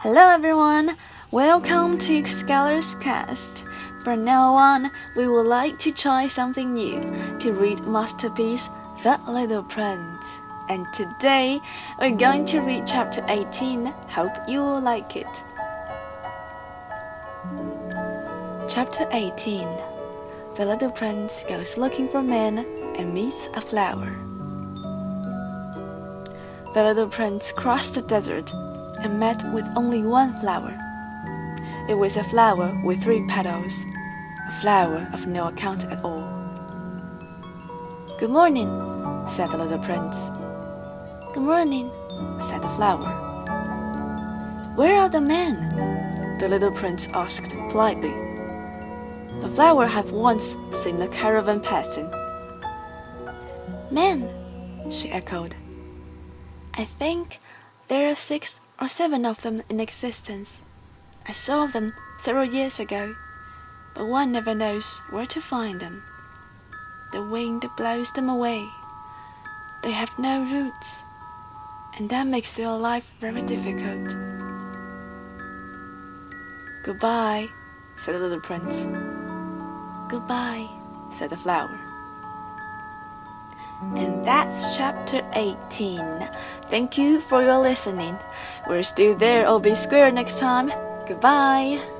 Hello everyone, welcome to ScalersCast. From now on, we would like to try something new to read masterpiece The Little Prince. And today, we're going to read chapter 18. Hope you will like it. Chapter 18 The little prince goes looking for men and meets a flower. The little prince crossed the desert and met with only one flower. It was a flower with three petals, a flower of no account at all. Good morning, said the little prince. Good morning, said the flower. Where are the men? The little prince asked politely. The flower had once seen a caravan passing. Men, she echoed. I think there are six or seven of them in existence. I saw them several years ago, but one never knows where to find them. The wind blows them away. They have no roots, and that makes their life very difficult. Goodbye, said the little prince. Goodbye, said the flower. And that's chapter 18. Thank you for your listening. We're still there or be square next time. Goodbye.